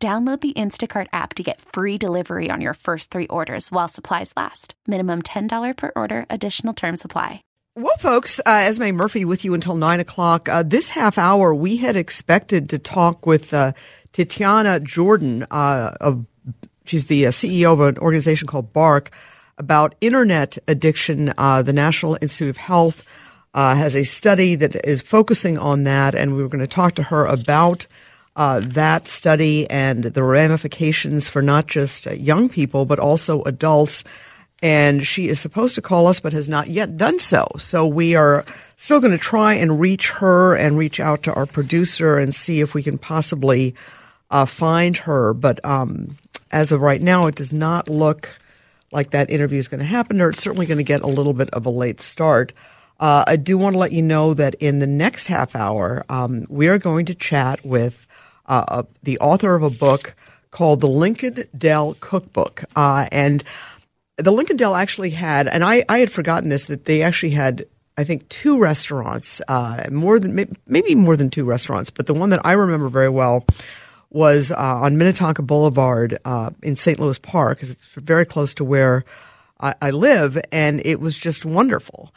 Download the Instacart app to get free delivery on your first three orders while supplies last. Minimum $10 per order, additional term supply. Well, folks, uh, Esme Murphy with you until nine o'clock. Uh, this half hour, we had expected to talk with uh, Titania Jordan. Uh, of she's the uh, CEO of an organization called Bark about internet addiction. Uh, the National Institute of Health has a study that is focusing on that, and we were going to talk to her about uh, that study and the ramifications for not just uh, young people, but also adults. And she is supposed to call us, but has not yet done so. So we are still going to try and reach her and reach out to our producer and see if we can possibly uh, find her. But um, as of right now, it does not look like that interview is going to happen, or it's certainly going to get a little bit of a late start. Uh, I do want to let you know that in the next half hour, um, we are going to chat with uh, uh, the author of a book called The Lincoln Del Cookbook. Uh, and the Lincoln Del actually had, and I, I had forgotten this, that they actually had, I think, two restaurants, uh, more than maybe more than two restaurants, but the one that I remember very well was uh, on Minnetonka Boulevard uh, in St. Louis Park, because it's very close to where I, I live, and it was just wonderful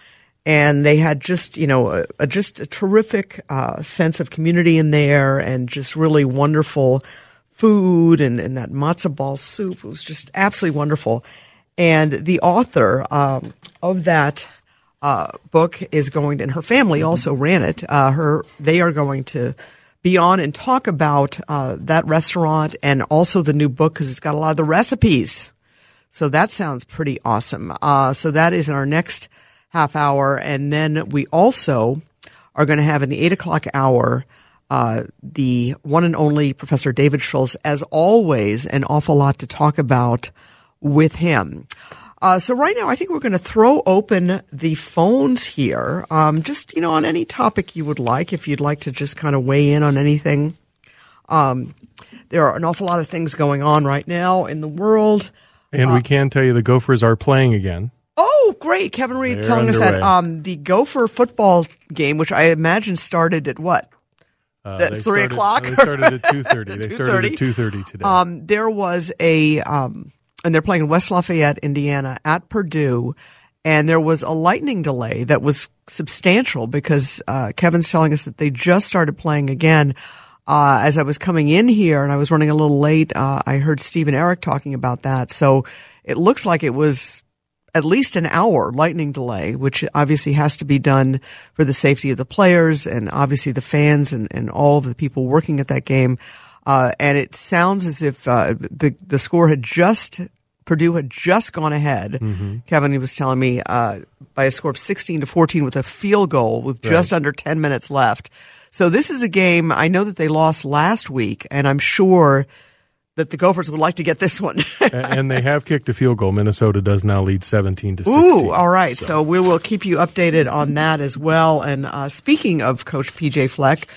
and they had just you know a, a just a terrific uh, sense of community in there and just really wonderful food and, and that matzo ball soup. It was just absolutely wonderful. And the author um, of that uh, book is going to, and her family also ran it uh, her they are going to be on and talk about uh, that restaurant and also the new book because it's got a lot of the recipes. So that sounds pretty awesome. Uh, so that is our next half hour. And then we also are going to have in the eight o'clock hour uh, the one and only Professor David Schultz, as always, an awful lot to talk about with him. Uh, so right now, I think we're going to throw open the phones here, um, just you know, on any topic you would like. If you'd like to just kind of weigh in on anything, um, there are an awful lot of things going on right now in the world, and uh, we can tell you the Gophers are playing again. Oh, great. Kevin Reed They're telling underway. us that um, the Gopher football game, which I imagine started at what? Uh, at three started, o'clock. they started at two thirty. They started at two thirty today. Um, there was a, um, and they're playing in West Lafayette, Indiana, at Purdue, and there was a lightning delay that was substantial because uh, Kevin's telling us that they just started playing again. Uh, as I was coming in here and I was running a little late, uh, I heard Steve and Eric talking about that. So it looks like it was at least an hour lightning delay, which obviously has to be done for the safety of the players and obviously the fans and, and all of the people working at that game. Uh, and it sounds as if uh, the the score had just Purdue had just gone ahead. Mm-hmm. Kevin he was telling me uh, by a score of sixteen to fourteen with a field goal with right. just under ten minutes left. So this is a game I know that they lost last week, and I'm sure that the Gophers would like to get this one. and they have kicked a field goal. Minnesota does now lead 17 to 16. Ooh, all right. So. so we will keep you updated on that as well. And uh, speaking of Coach PJ Fleck,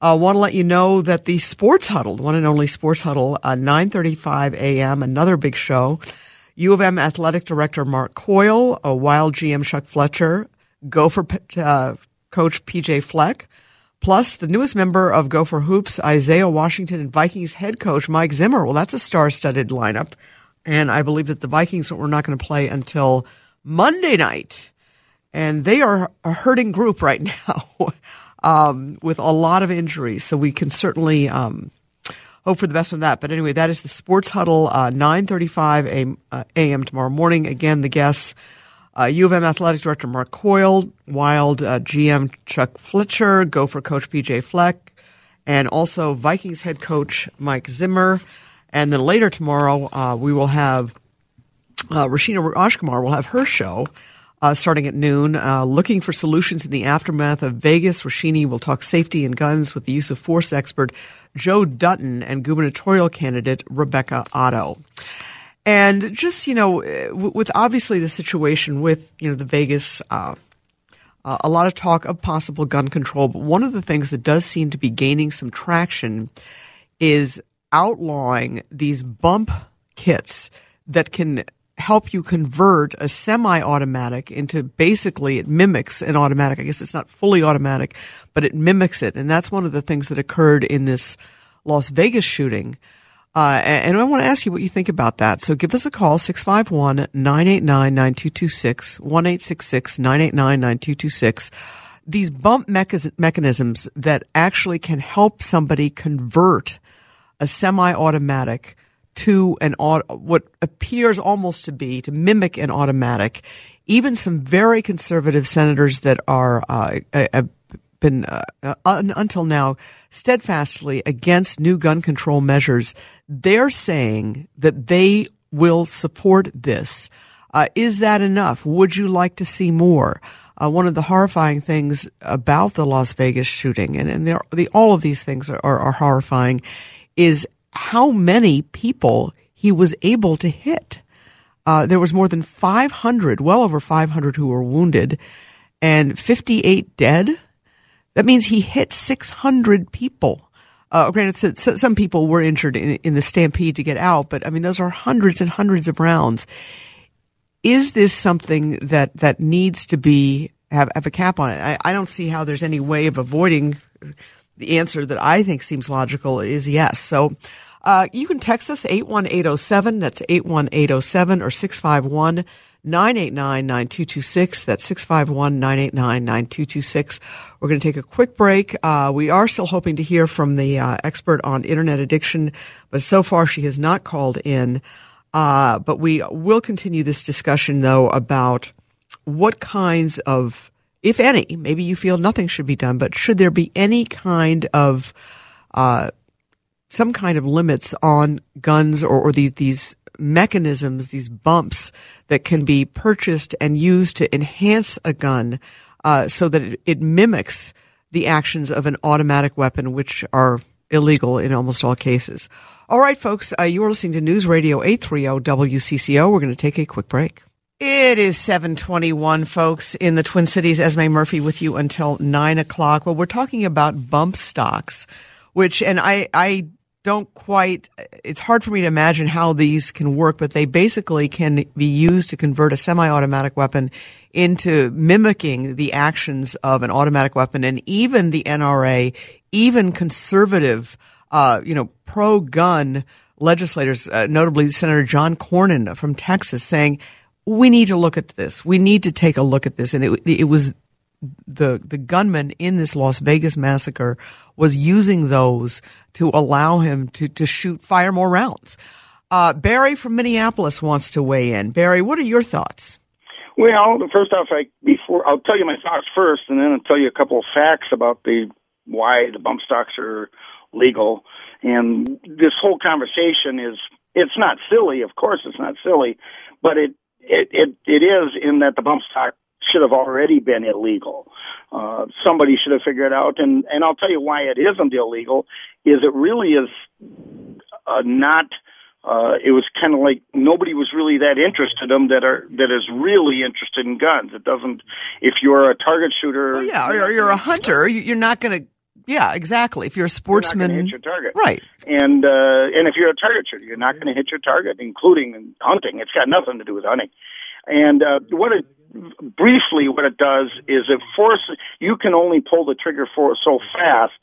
I uh, want to let you know that the Sports Huddle, the one and only Sports Huddle, uh, 9.35 a.m., another big show. U of M Athletic Director Mark Coyle, a Wild GM Chuck Fletcher, Gopher uh, Coach PJ Fleck, Plus, the newest member of Gopher Hoops, Isaiah Washington, and Vikings head coach Mike Zimmer. Well, that's a star studded lineup. And I believe that the Vikings were not going to play until Monday night. And they are a hurting group right now um, with a lot of injuries. So we can certainly um, hope for the best on that. But anyway, that is the Sports Huddle, uh, 9.35 a.m. Uh, a.m. tomorrow morning. Again, the guests uh, U of M Athletic Director Mark Coyle, Wild uh, GM Chuck Fletcher, Gopher Coach PJ Fleck, and also Vikings head coach Mike Zimmer. And then later tomorrow, uh, we will have uh, Roshini Rajkumar will have her show. uh, starting at noon. Uh, looking for solutions in the aftermath of Vegas. Roshini will talk safety and guns with the use of force expert Joe Dutton and gubernatorial candidate Rebecca Otto. And just, you know, with obviously the situation with, you know, the Vegas, uh, uh, a lot of talk of possible gun control, but one of the things that does seem to be gaining some traction is outlawing these bump kits that can help you convert a semi-automatic into basically it mimics an automatic. I guess it's not fully automatic, but it mimics it. And that's one of the things that occurred in this Las Vegas shooting. Uh, and I want to ask you what you think about that. So give us a call, 651-989-9226, 1-866-989-9226. These bump mechanisms that actually can help somebody convert a semi-automatic to an what appears almost to be to mimic an automatic. Even some very conservative senators that are uh, have been uh, un- until now steadfastly against new gun control measures. They're saying that they will support this. Uh, is that enough? Would you like to see more? Uh, one of the horrifying things about the Las Vegas shooting, and, and the, all of these things are, are, are horrifying, is how many people he was able to hit. Uh, there was more than 500, well over 500 who were wounded and 58 dead. That means he hit 600 people. Uh, granted, some people were injured in, in the stampede to get out, but I mean, those are hundreds and hundreds of rounds. Is this something that, that needs to be, have, have a cap on it? I, I don't see how there's any way of avoiding the answer that I think seems logical is yes. So, uh, you can text us 81807. That's 81807 or 651 989 9226. That's 651 989 9226. We're going to take a quick break. Uh, we are still hoping to hear from the uh, expert on internet addiction, but so far she has not called in. Uh, but we will continue this discussion, though, about what kinds of, if any, maybe you feel nothing should be done, but should there be any kind of uh, some kind of limits on guns or, or these these mechanisms, these bumps that can be purchased and used to enhance a gun uh, so that it, it, mimics the actions of an automatic weapon, which are illegal in almost all cases. All right, folks, uh, you are listening to News Radio 830 WCCO. We're going to take a quick break. It is 721, folks, in the Twin Cities. Esme Murphy with you until 9 o'clock. Well, we're talking about bump stocks, which, and I, I don't quite, it's hard for me to imagine how these can work, but they basically can be used to convert a semi-automatic weapon into mimicking the actions of an automatic weapon. And even the NRA, even conservative, uh, you know, pro-gun legislators, uh, notably Senator John Cornyn from Texas saying, we need to look at this. We need to take a look at this. And it, it was the the gunman in this Las Vegas massacre was using those to allow him to to shoot fire more rounds. Uh, Barry from Minneapolis wants to weigh in. Barry, what are your thoughts? Well, first off, I before I'll tell you my thoughts first, and then I'll tell you a couple of facts about the why the bump stocks are legal. And this whole conversation is it's not silly, of course, it's not silly, but it it it, it is in that the bump stock should have already been illegal. Uh, somebody should have figured out, and and I'll tell you why it isn't illegal. Is it really is uh, not. Uh, it was kind of like nobody was really that interested in them that are that is really interested in guns. It doesn't. If you're a target shooter, well, yeah, or you're a hunter, you're not going to. Yeah, exactly. If you're a sportsman, you're hit your target, right? And uh, and if you're a target shooter, you're not going to hit your target, including hunting. It's got nothing to do with hunting. And uh, what it briefly, what it does is it forces you can only pull the trigger for so fast,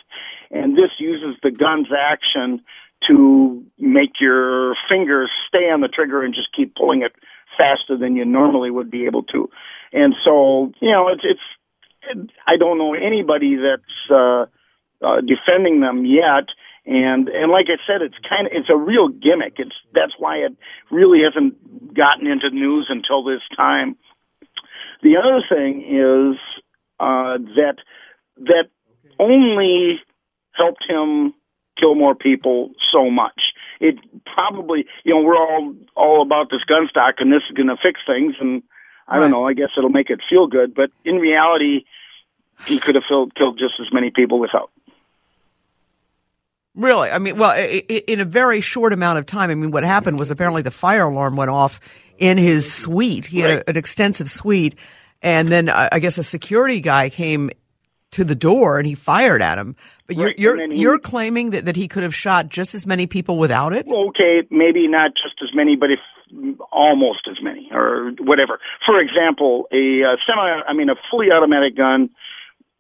and this uses the gun's action to make your fingers stay on the trigger and just keep pulling it faster than you normally would be able to. And so, you know, it's it's I don't know anybody that's uh, uh, defending them yet. And and like I said, it's kind of it's a real gimmick. It's that's why it really hasn't gotten into news until this time. The other thing is uh, that that only helped him kill more people so much. It probably, you know, we're all all about this gun stock and this is going to fix things, and I don't know. I guess it'll make it feel good, but in reality, he could have killed, killed just as many people without. Really? I mean, well, in a very short amount of time. I mean, what happened was apparently the fire alarm went off in his suite. He had a, an extensive suite, and then uh, I guess a security guy came to the door and he fired at him. But you're Right, you're, and then he- you're claiming that, that he could have shot just as many people without it. Okay, maybe not just as many, but if almost as many or whatever. For example, a uh, semi, I mean, a fully automatic gun,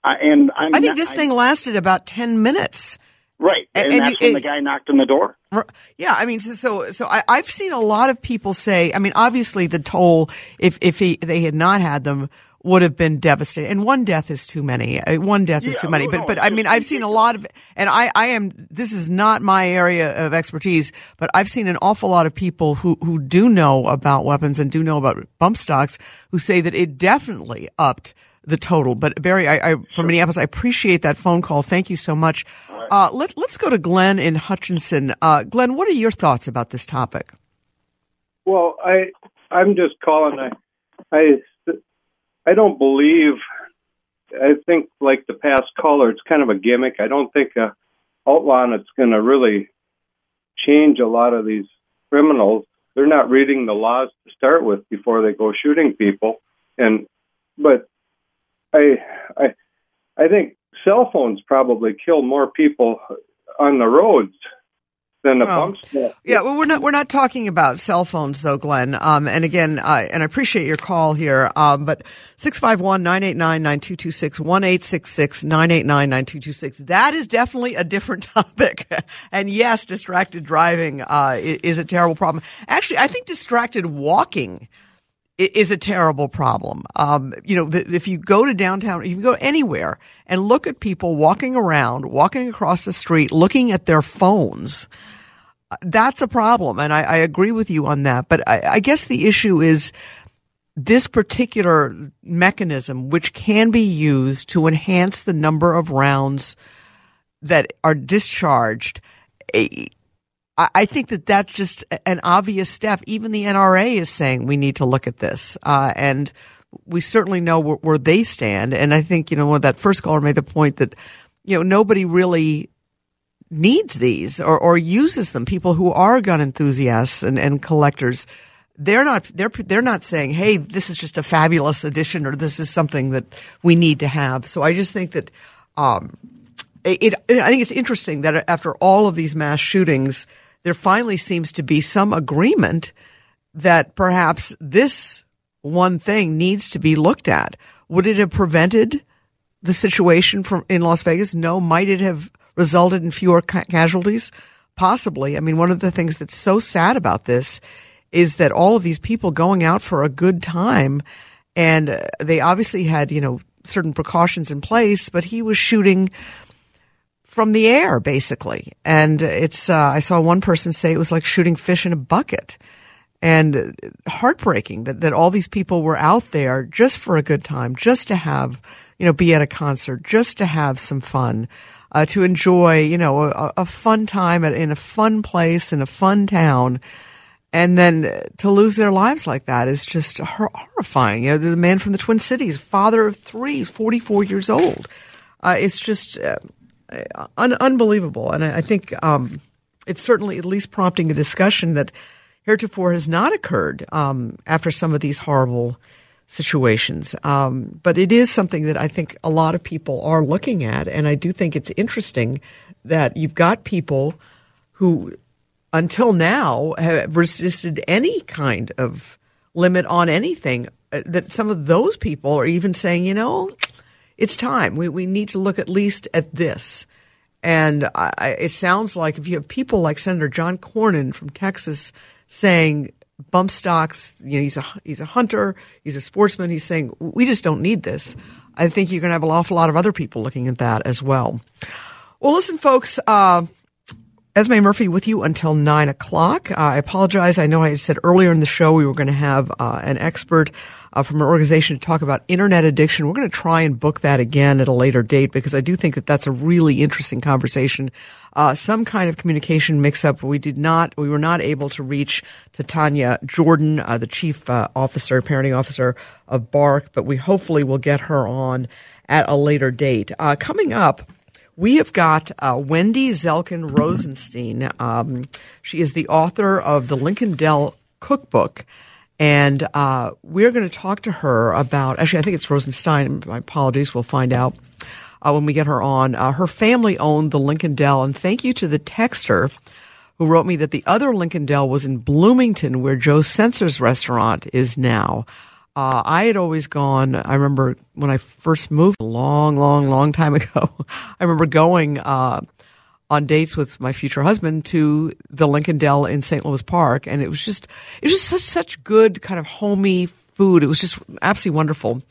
uh, and I'm I think not- this thing lasted about ten minutes. Right, and- and, and that's you- when the guy knocked on the door. Yeah, I mean, so so, so I, I've seen a lot of people say. I mean, obviously, the toll if if he, they had not had them would have been devastating. And one death is too many. Uh, One death is too many. no, But but I mean, I've seen a lot of, and I I am. This is not my area of expertise, but I've seen an awful lot of people who who do know about weapons and do know about bump stocks who say that it definitely upped the total. But Barry, I, I from Minneapolis, I appreciate that phone call. Thank you so much. Uh, let, let's go to Glenn in Hutchinson. Uh, Glenn, what are your thoughts about this topic? Well, I I'm just calling. I I I don't believe. I think like the past caller, it's kind of a gimmick. I don't think uh, outlawing it's going to really change a lot of these criminals. They're not reading the laws to start with before they go shooting people, and but I I I think cell phones probably kill more people on the roads than the Well. Yeah, well, we're not we're not talking about cell phones though, Glenn. Um, and again, uh, and I appreciate your call here. Um, but 651-989-9226, 1-866-989-9226. That is definitely a different topic. and yes, distracted driving uh, is a terrible problem. Actually, I think distracted walking is a terrible problem. Um, you know, that if you go to downtown, you go anywhere and look at people walking around, walking across the street, looking at their phones, uh, that's a problem. And I, I agree with you on that. But I, I guess the issue is this particular mechanism, which can be used to enhance the number of rounds that are discharged. I think that that's just an obvious step. Even the NRA is saying we need to look at this, uh, and we certainly know where, where they stand. And I think you know that first caller made the point that you know nobody really needs these or, or uses them. People who are gun enthusiasts and, and collectors, they're not they're they're not saying, "Hey, this is just a fabulous addition," or "This is something that we need to have." So I just think that. Um, it, it, I think it's interesting that after all of these mass shootings, there finally seems to be some agreement that perhaps this one thing needs to be looked at. Would it have prevented the situation from in Las Vegas? No. Might it have resulted in fewer ca- casualties? Possibly. I mean, one of the things that's so sad about this is that all of these people going out for a good time and uh, they obviously had, you know, certain precautions in place, but he was shooting from the air basically. And it's, uh, I saw one person say it was like shooting fish in a bucket and heartbreaking that, that all these people were out there just for a good time, just to have, you know, be at a concert, just to have some fun, uh, to enjoy, you know, a, a fun time at, in a fun place in a fun town. And then to lose their lives like that is just horrifying. You know, the man from the Twin Cities, father of three, 44 years old. Uh, it's just uh, un- unbelievable. And I, I think um, it's certainly at least prompting a discussion that heretofore has not occurred um, after some of these horrible situations. Um, but it is something that I think a lot of people are looking at. And I do think it's interesting that you've got people who, until now, have resisted any kind of limit on anything. Uh, That some of those people are even saying, you know, it's time. We, we need to look at least at this. And I, it sounds like if you have people like Senator John Cornyn from Texas saying bump stocks, you know, he's a he's a hunter, he's a sportsman. He's saying we just don't need this. I think you're going to have an awful lot of other people looking at that as well. Well, listen, folks. Uh, Esme Murphy with you until nine o'clock. Uh, I apologize. I know I said earlier in the show we were going to have uh, an expert uh, from an organization to talk about internet addiction. We're going to try and book that again at a later date because I do think that that's a really interesting conversation. Uh, some kind of communication mix up. We did not, we were not able to reach Titania Jordan, uh, the chief uh, officer, parenting officer of Bark, but we hopefully will get her on at a later date. Uh, coming up, we have got uh, Wendy Zelkin Rosenstein. Um, she is the author of the Lincoln Del Cookbook. And uh, we're going to talk to her about, actually, I think it's Rosenstein. My apologies. We'll find out uh, when we get her on. Uh, her family owned the Lincoln Del. And thank you to the texter who wrote me that the other Lincoln Del was in Bloomington, where Joe Senser's restaurant is now. Uh, I had always gone. I remember when I first moved a long, long, long time ago. I remember going uh, on dates with my future husband to the Lincoln Del in St. Louis Park, and it was just it was just such such good kind of homey food. It was just absolutely wonderful.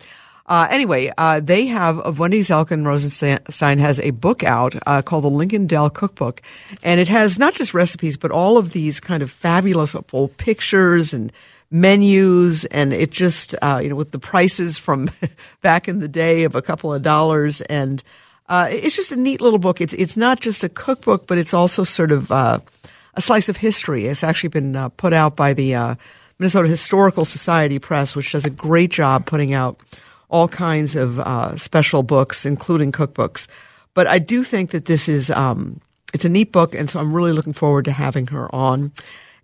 Uh, anyway, uh, they have uh, Wendy Zelkin Rosenstein has a book out uh, called the Lincoln Del Cookbook, and it has not just recipes but all of these kind of fabulous old pictures and menus and it just uh, you know with the prices from back in the day of a couple of dollars and uh, it's just a neat little book it's it's not just a cookbook but it's also sort of uh, a slice of history it's actually been uh, put out by the uh, Minnesota Historical Society Press which does a great job putting out all kinds of uh, special books including cookbooks but I do think that this is um, it's a neat book and so I'm really looking forward to having her on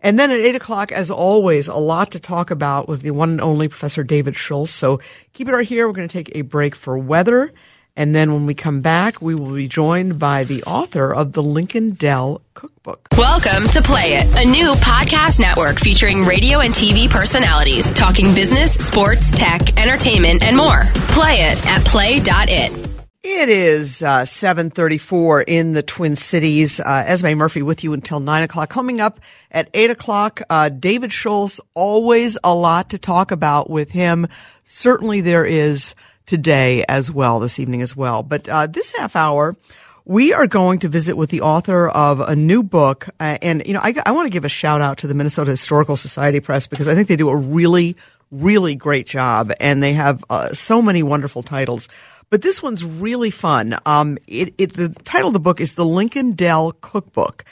and then at eight o'clock, as always, a lot to talk about with the one and only Professor David Schultz. So keep it right here. We're going to take a break for weather. And then when we come back, we will be joined by the author of the Lincoln Del Cookbook. Welcome to Play It, a new podcast network featuring radio and TV personalities talking business, sports, tech, entertainment, and more. Play it at play.it. It is uh, 734 in the Twin Cities. Uh, Esme Murphy with you until 9 o'clock. Coming up at 8 o'clock, uh, David Schultz, always a lot to talk about with him. Certainly there is today as well, this evening as well. But uh, this half hour, we are going to visit with the author of a new book. Uh, and, you know, I, I want to give a shout out to the Minnesota Historical Society Press because I think they do a really, really great job. And they have uh, so many wonderful titles. But this one's really fun. Um, it, it, the title of the book is The Lincoln Del Cookbook.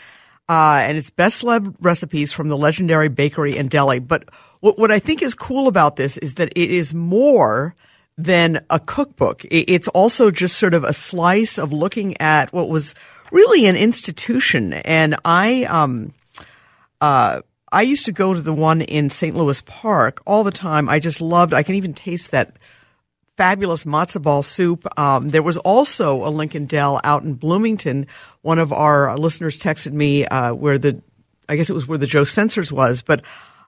Uh, and it's best loved recipes from the legendary bakery and deli. But what, what I think is cool about this is that it is more than a cookbook. It's also just sort of a slice of looking at what was really an institution. And I, um, uh, I used to go to the one in St. Louis Park all the time. I just loved, I can even taste that fabulous matzo ball soup. Um, there was also a Lincoln Del out in Bloomington. One of our listeners texted me uh, where the, I guess it was where the Joe Senser's was, but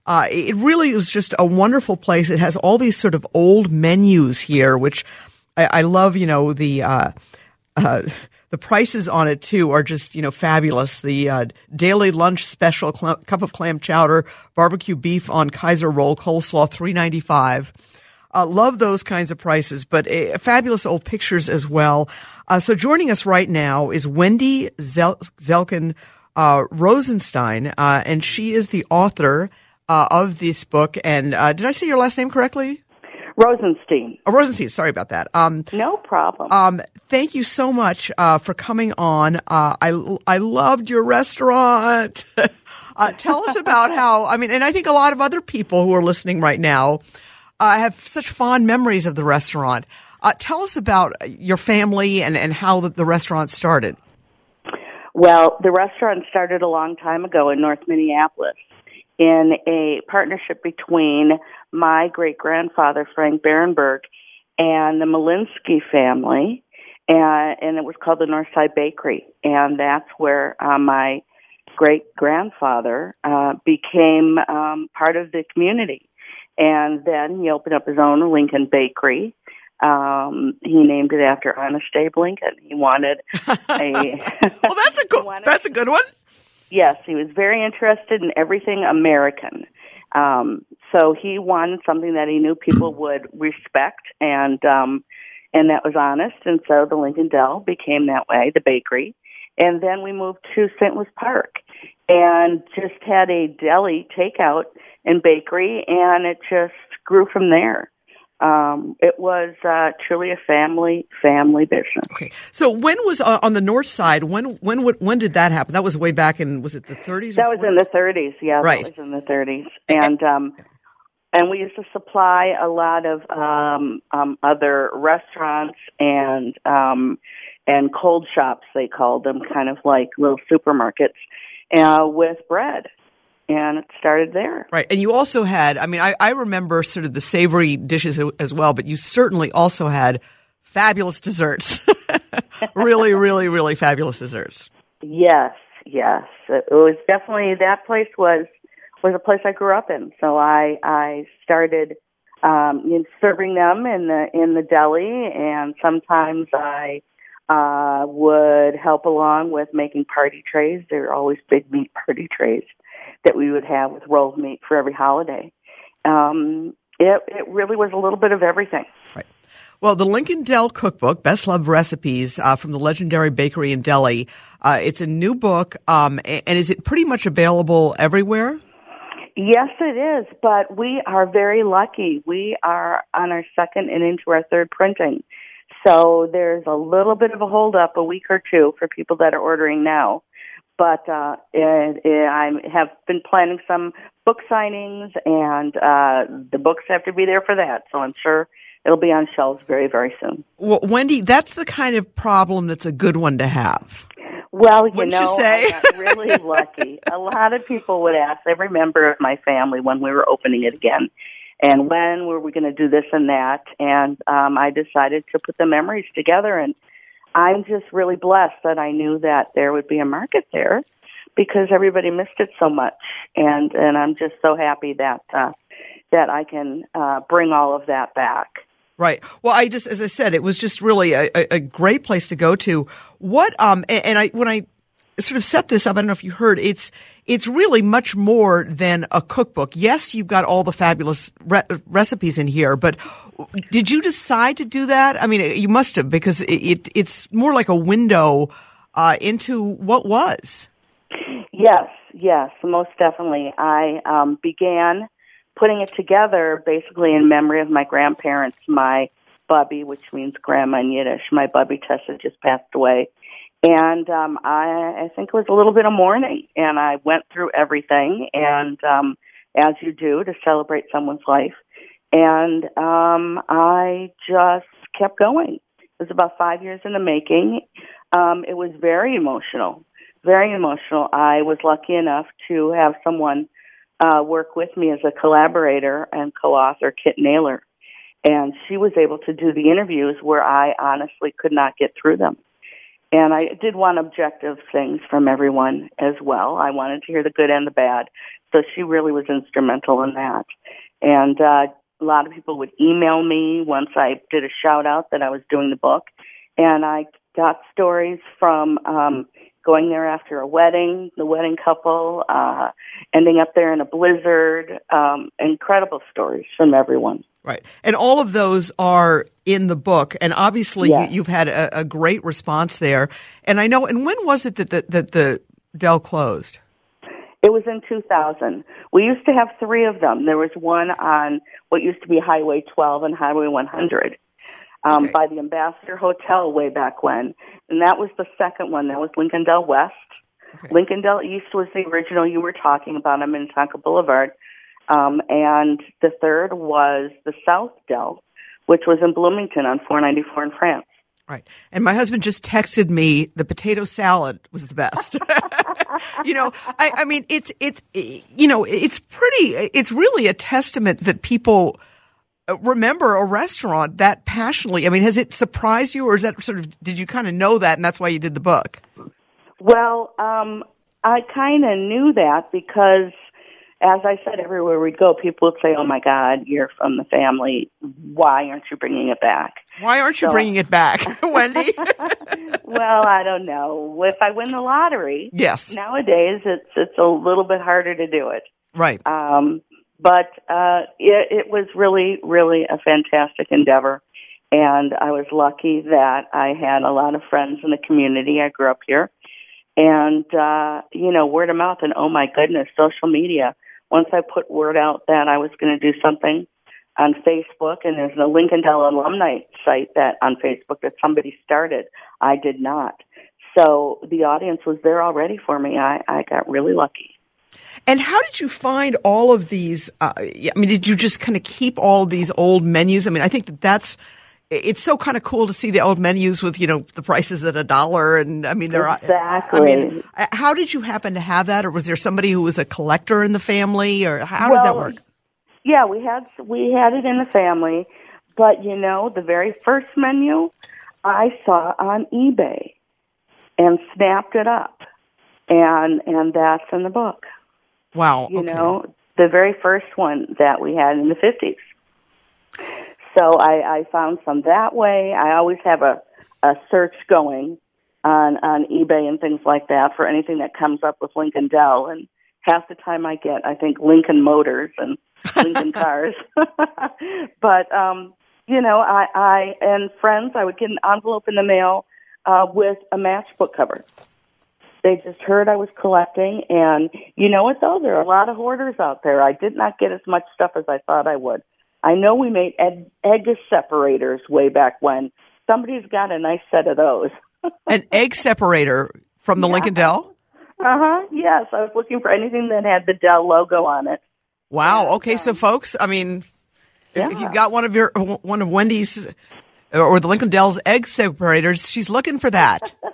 uh, it really was just a wonderful place. It has all these sort of old menus here, which I, I love. You know the. Uh, uh the prices on it too are just you know fabulous. The uh, daily lunch special cl- cup of clam chowder, barbecue beef on Kaiser roll, coleslaw three ninety five. Uh, love those kinds of prices, but uh, fabulous old pictures as well. Uh, so joining us right now is Wendy Zel- Zelkin uh, Rosenstein, uh, and she is the author uh, of this book. And did I say your last name correctly? Rosenstein. Oh, Rosenstein. Sorry about that. Um, no problem. Um, thank you so much for coming on. I I loved your restaurant. tell us about how. I mean, and I think a lot of other people who are listening right now I have such fond memories of the restaurant. Uh, tell us about your family and, and how the, the restaurant started. Well, the restaurant started a long time ago in North Minneapolis in a partnership between my great grandfather, Frank Barenberg, and the Malinsky family. And, and it was called the Northside Bakery. And that's where uh, my great grandfather uh, became um, part of the community and then he opened up his own Lincoln Bakery. Um, he named it after Honest Abe Lincoln. He wanted a. well, that's a good. That's a good one. Yes, he was very interested in everything American. Um, so he wanted something that he knew people would respect, and um, and that was honest. And so the Lincoln Del became that way, the bakery. And then we moved to St. Louis Park, and just had a deli takeout and bakery, and it just grew from there. Um, it was uh, truly a family family business. Okay, so when was uh, on the north side? When when would, when did that happen? That was way back in was it the 30s? That was 40s? in the 30s. Yeah, right. that was in the 30s, and um, and we used to supply a lot of um, um, other restaurants and um, and cold shops. They called them kind of like little supermarkets uh, with bread and it started there. Right. And you also had, I mean, I, I remember sort of the savory dishes as well, but you certainly also had fabulous desserts. really, really, really fabulous desserts. Yes, yes. It was definitely, that place was, was a place I grew up in. So I, I started, um, serving them in the, in the deli and sometimes I, uh, would help along with making party trays. They're always big meat party trays that we would have with rolled meat for every holiday. Um, it, it really was a little bit of everything. Right. Well, the Lincoln Del Cookbook, Best Loved Recipes uh, from the legendary bakery in deli. Uh, it's a new book, um, and is it pretty much available everywhere? Yes, it is, but we are very lucky. We are on our second and into our third printing. So there's a little bit of a holdup, a week or two for people that are ordering now but uh, and, and I have been planning some book signings, and uh, the books have to be there for that. So I'm sure it'll be on shelves very, very soon. Well, Wendy, that's the kind of problem that's a good one to have. Well, you Wouldn't know, you say? I got really lucky. A lot of people would ask every member of my family when we were opening it again, and when were we going to do this and that, and um, I decided to put the memories together and I'm just really blessed that I knew that there would be a market there because everybody missed it so much, and and I'm just so happy that uh, that I can uh, bring all of that back. Right. Well, I just, as I said, it was just really a, a great place to go to. What, um, and, and I, when I sort of set this up. I don't know if you heard. It's it's really much more than a cookbook. Yes, you've got all the fabulous re- recipes in here, but did you decide to do that? I mean, you must have because it, it it's more like a window uh, into what was. Yes, yes, most definitely. I um, began putting it together basically in memory of my grandparents, my Bubby, which means grandma in Yiddish. My Bubby Tessa just passed away and um I I think it was a little bit of mourning and I went through everything and um as you do to celebrate someone's life and um I just kept going. It was about 5 years in the making. Um it was very emotional. Very emotional. I was lucky enough to have someone uh work with me as a collaborator and co-author Kit Naylor and she was able to do the interviews where I honestly could not get through them and I did want objective things from everyone as well. I wanted to hear the good and the bad. So she really was instrumental in that. And uh, a lot of people would email me once I did a shout out that I was doing the book. And I got stories from um, going there after a wedding, the wedding couple, uh, ending up there in a blizzard. Um, incredible stories from everyone. Right. And all of those are in the book. And obviously, yeah. you, have had a, a, great response there. And I know, and when was it that the, that the Del closed? It was in 2000. We used to have three of them. There was one on what used to be Highway 12 and Highway 100 um, okay. by the Ambassador Hotel way back when. And that was the second one. That was Lincoln Del West. Okay. Lincoln Del East was the original you were talking about on Minnetonka Boulevard. Um, and the third was the South Del, which was in Bloomington on 494 in France. Right. And my husband just texted me the potato salad was the best. you know, I, I mean, it's, it's, you know, it's pretty, it's really a testament that people remember a restaurant that passionately. I mean, has it surprised you or is that sort of, did you kind of know that and that's why you did the book? Well, um, I kind of knew that because as I said, everywhere we'd go, people would say, "Oh my God, you're from the family. Why aren't you bringing it back?" Why aren't you So- bringing it back, Wendy? well, I don't know. If I win the lottery, yes, nowadays it's it's a little bit harder to do it. right. Um, but uh, it, it was really, really a fantastic endeavor. And I was lucky that I had a lot of friends in the community. I grew up here. And, uh, you know, word of mouth and oh my goodness, social media. Once I put word out that I was going to do something, on Facebook, and there's a Lincoln Del alumni site that on Facebook that somebody started. I did not. So the audience was there already for me. I, I got really lucky. And how did you find all of these? Uh, I mean, did you just kind of keep all of these old menus? I mean, I think that that's it's so kind of cool to see the old menus with you know the prices at a dollar and i mean they're exactly i mean how did you happen to have that? Or was there somebody who was a collector in the family? Or how well, did that work? yeah we had we had it in the family. But you know the very first menu i saw on ebay and snapped it up. And and that's in the book wow you okay. know the very first one that we had in the 50s so I, I found some that way. I always have a, a search going on on eBay and things like that for anything that comes up with Lincoln Del. And half the time I get, I think Lincoln Motors and Lincoln Cars. but um, you know, I, I and friends, I would get an envelope in the mail uh, with a matchbook cover. They just heard I was collecting, and you know what though? There are a lot of hoarders out there. I did not get as much stuff as I thought I would. I know we made egg, egg separators way back when. Somebody's got a nice set of those. An egg separator from the Yeah. Lincoln Del? Uh huh. Yes, I was looking for anything that had the Del logo on it. Wow. Okay, so folks, I mean, if- if you've got one of your one of Wendy's or the Lincoln Del's egg separators, she's looking for that.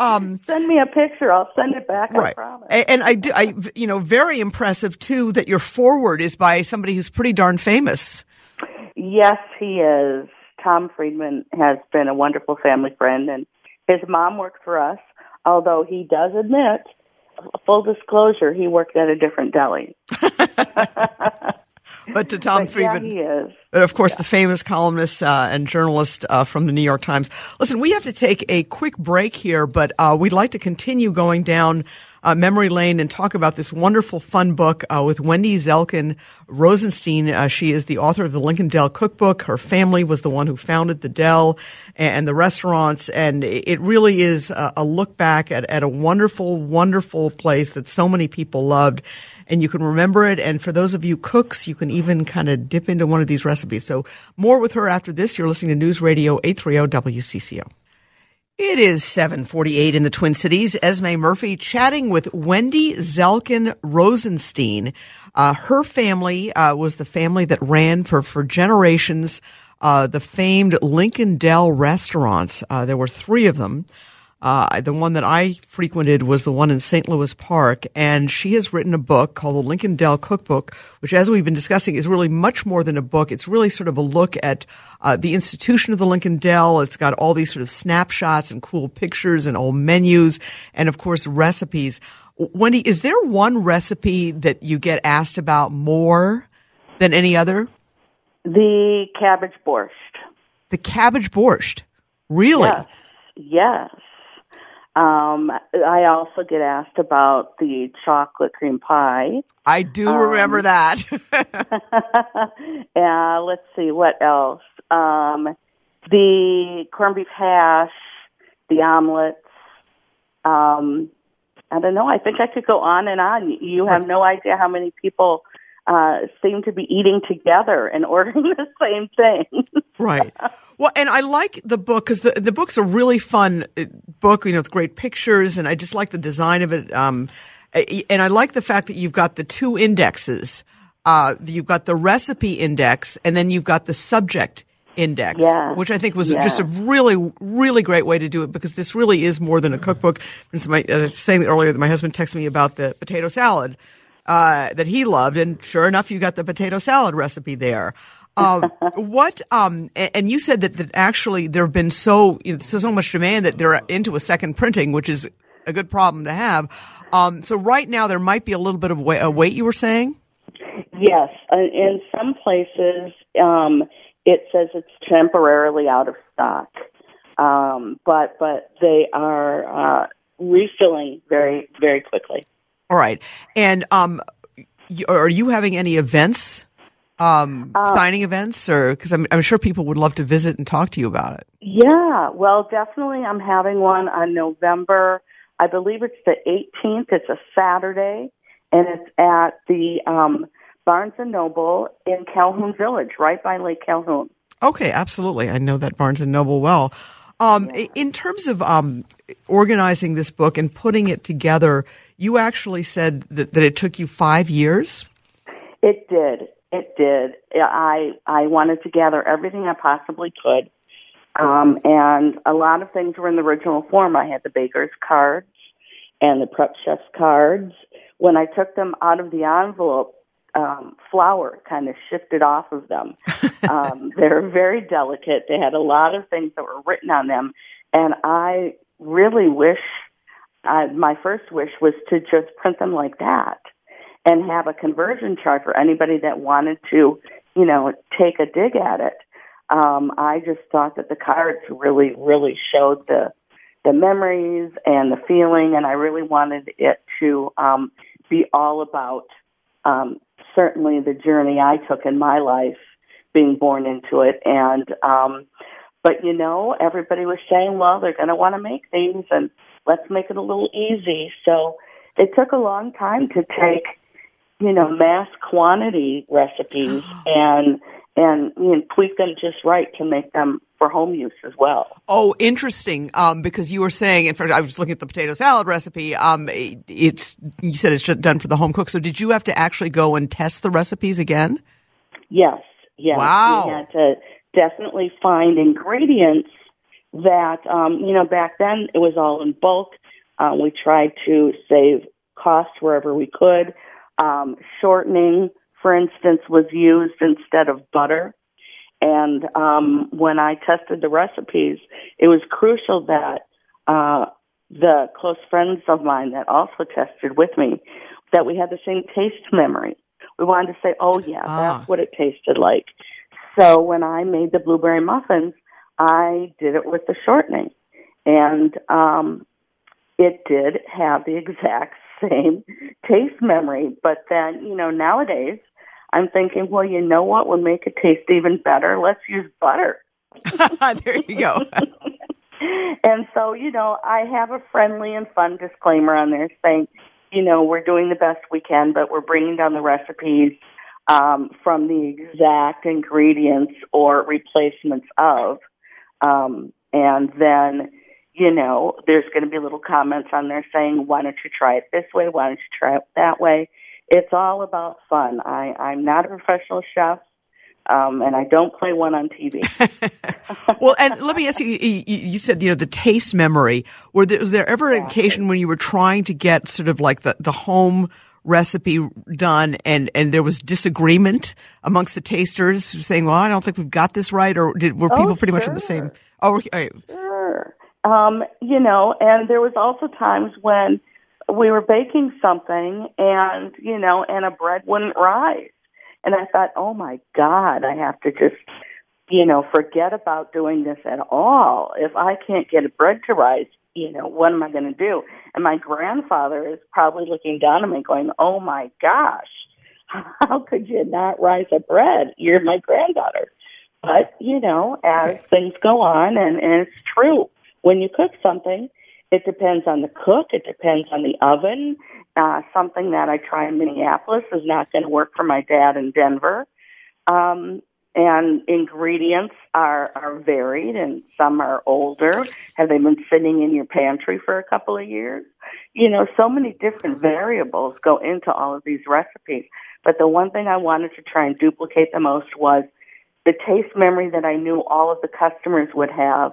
Um, Send me a picture. I'll send it back. I right. promise. And I do, I, you know, very impressive too that your forward is by somebody who's pretty darn famous. Yes, he is. Tom Friedman has been a wonderful family friend, and his mom worked for us. Although he does admit, full disclosure, he worked at a different deli. But to Tom But Friedman, yeah, he is. But of course, the famous columnist uh, and journalist uh, from the New York Times. Listen, we have to take a quick break here, but uh, we'd like to continue going down uh, memory lane and talk about this wonderful, fun book uh, with Wendy Zelkin Rosenstein. Uh, she is the author of the Lincoln Del Cookbook. Her family was the one who founded the Del and the restaurants, and it really is a, a look back at, at a wonderful, wonderful place that so many people loved and you can remember it. And for those of you cooks, you can even kind of dip into one of these recipes. So more with her after this. You're listening to News Radio 830 WCCO. It is 748 in the Twin Cities. Esme Murphy chatting with Wendy Zelkin Rosenstein. Uh, her family uh, was the family that ran for, for generations uh, the famed Lincoln Del restaurants. Uh, there were three of them. Uh, the one that I frequented was the one in St. Louis Park, and she has written a book called the Lincoln Del Cookbook, which, as we've been discussing, is really much more than a book. It's really sort of a look at uh, the institution of the Lincoln Del. It's got all these sort of snapshots and cool pictures and old menus, and of course recipes. Wendy, is there one recipe that you get asked about more than any other? The cabbage borscht. The cabbage borscht. Really? Yes. Yes. Um, I also get asked about the chocolate cream pie. I do Um, remember that. uh, let's see what else. Um, the corned beef hash, the omelets. Um, I don't know. I think I could go on and on. You have no idea how many people uh, seem to be eating together and ordering the same thing. right. Well, and I like the book because the the book's a really fun uh, book. You know, with great pictures, and I just like the design of it. Um, and I like the fact that you've got the two indexes. Uh, you've got the recipe index, and then you've got the subject index, Yes. which I think was Yes. just a really, really great way to do it because this really is more than a cookbook. I was uh, saying earlier that my husband texted me about the potato salad uh, that he loved, and sure enough, you got the potato salad recipe there. Um, what? Um, and you said that, that actually there have been so you know, so so much demand that they're into a second printing, which is a good problem to have. Um, so right now there might be a little bit of wait, a wait. You were saying? Yes, uh, in some places um, it says it's temporarily out of stock, um, but but they are uh, refilling very very quickly. All right. And um, are you having any events, um, signing events, or because I'm, I'm sure people would love to visit and talk to you about it. Yeah, well, definitely. I'm having one on November. I believe it's the 18th. It's a Saturday, and it's at the um, Barnes and Noble in Calhoun Village, right by Lake Calhoun. Okay, absolutely. I know that Barnes and Noble well. Um, yeah. In terms of um, organizing this book and putting it together, you actually said that, that it took you five years. It did. It did. I I wanted to gather everything I possibly could, um, and a lot of things were in the original form. I had the baker's cards and the prep chef's cards. When I took them out of the envelope, um, flour kind of shifted off of them. um, they're very delicate. They had a lot of things that were written on them, and I really wish. Uh, my first wish was to just print them like that and have a conversion chart for anybody that wanted to, you know, take a dig at it. Um, I just thought that the cards really, really showed the the memories and the feeling, and I really wanted it to um, be all about um, certainly the journey I took in my life, being born into it, and um, but you know, everybody was saying, well, they're going to want to make things, and let's make it a little easy. So it took a long time to take, you know, mass quantity recipes and and you know, tweak them just right to make them for home use as well. Oh, interesting. Um, because you were saying, in fact, I was looking at the potato salad recipe. Um, it's you said it's done for the home cook. So did you have to actually go and test the recipes again? Yes. Yes. Wow. We had to definitely find ingredients that um, you know back then it was all in bulk. Uh, we tried to save costs wherever we could. Um, shortening for instance, was used instead of butter. And um, when I tested the recipes, it was crucial that uh, the close friends of mine that also tested with me that we had the same taste memory. We wanted to say, "Oh yeah, ah. that's what it tasted like." So when I made the blueberry muffins, I did it with the shortening, and um, it did have the exact same taste memory. But then, you know, nowadays I'm thinking, well, you know what would make it taste even better? Let's use butter. there you go. and so, you know, I have a friendly and fun disclaimer on there saying, you know, we're doing the best we can, but we're bringing down the recipes um, from the exact ingredients or replacements of. Um, and then, you know, there's going to be little comments on there saying, why don't you try it this way? Why don't you try it that way? It's all about fun. I, I'm not a professional chef. Um, and I don't play one on TV. well, and let me ask you, you, you, said, you know, the taste memory. Were there, was there ever an occasion when you were trying to get sort of like the, the home recipe done and, and there was disagreement amongst the tasters saying, well, I don't think we've got this right? Or did, were people oh, pretty sure. much in the same? Oh. Sure. Um, you know, and there was also times when we were baking something and, you know, and a bread wouldn't rise. And I thought, oh my God, I have to just, you know, forget about doing this at all. If I can't get a bread to rise, you know, what am I going to do? And my grandfather is probably looking down at me going, oh my gosh, how could you not rise a bread? You're my granddaughter. But, you know, as things go on, and, and it's true, when you cook something, it depends on the cook. It depends on the oven. Uh, something that I try in Minneapolis is not going to work for my dad in Denver. Um, and ingredients are, are varied and some are older. Have they been sitting in your pantry for a couple of years? You know, so many different variables go into all of these recipes. But the one thing I wanted to try and duplicate the most was the taste memory that I knew all of the customers would have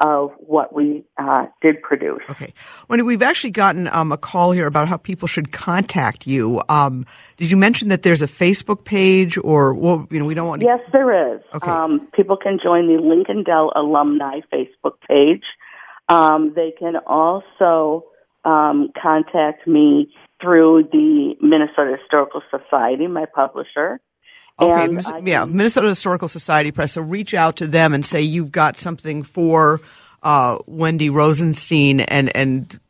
of what we uh, did produce. Okay. When we've actually gotten um, a call here about how people should contact you. Um, did you mention that there's a Facebook page, or well, you know, we don't want? To... Yes, there is. Okay. Um, people can join the Lincoln Del Alumni Facebook page. Um, they can also um, contact me through the Minnesota Historical Society, my publisher. Okay, yeah, Minnesota Historical Society Press. So reach out to them and say you've got something for uh, Wendy Rosenstein, and and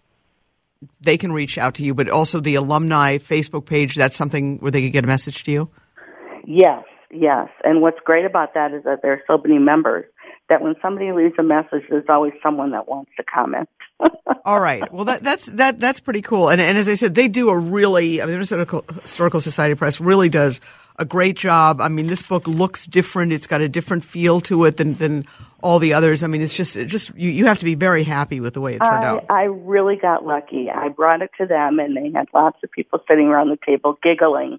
they can reach out to you. But also the alumni Facebook page. That's something where they could get a message to you. Yes, yes. And what's great about that is that there are so many members that when somebody leaves a message, there's always someone that wants to comment. All right. Well, that, that's that that's pretty cool. And and as I said, they do a really. I mean, the Minnesota Historical Society Press really does a great job. I mean, this book looks different. It's got a different feel to it than than all the others. I mean, it's just it just you, you have to be very happy with the way it turned I, out. I really got lucky. I brought it to them, and they had lots of people sitting around the table giggling.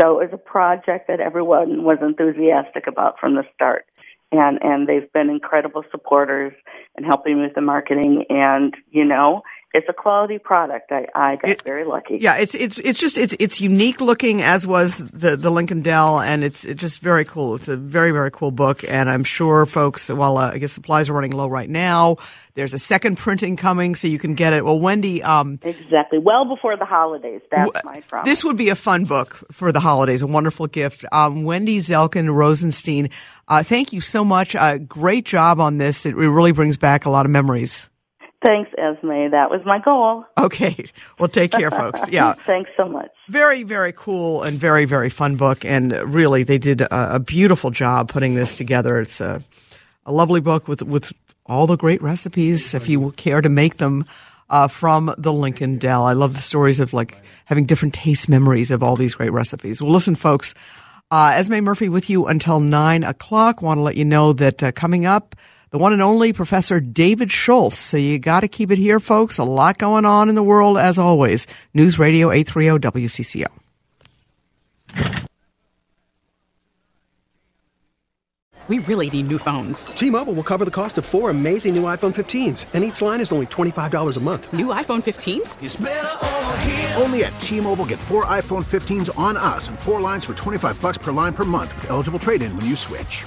So it was a project that everyone was enthusiastic about from the start and and they've been incredible supporters and helping with the marketing and you know it's a quality product. I, I got it, very lucky. Yeah, it's it's it's just it's it's unique looking as was the the Lincoln Del, and it's it's just very cool. It's a very very cool book, and I'm sure folks. While uh, I guess supplies are running low right now, there's a second printing coming, so you can get it. Well, Wendy, um, exactly, well before the holidays. That's w- my promise. This would be a fun book for the holidays. A wonderful gift. Um, Wendy Zelkin Rosenstein, uh, thank you so much. Uh, great job on this. It really brings back a lot of memories. Thanks, Esme. That was my goal. Okay. Well, take care, folks. Yeah. Thanks so much. Very, very cool and very, very fun book. And really, they did a, a beautiful job putting this together. It's a, a lovely book with, with all the great recipes, if you care to make them. Uh, from the Lincoln Del. I love the stories of like having different taste memories of all these great recipes. Well, listen, folks, uh, Esme Murphy with you until nine o'clock. Want to let you know that uh, coming up, the one and only Professor David Schultz. So you got to keep it here, folks. A lot going on in the world, as always. News Radio 830 WCCO. We really need new phones. T-Mobile will cover the cost of four amazing new iPhone 15s, and each line is only $25 a month. New iPhone 15s? Only at T-Mobile get four iPhone 15s on us and four lines for 25 bucks per line per month with eligible trade-in when you switch.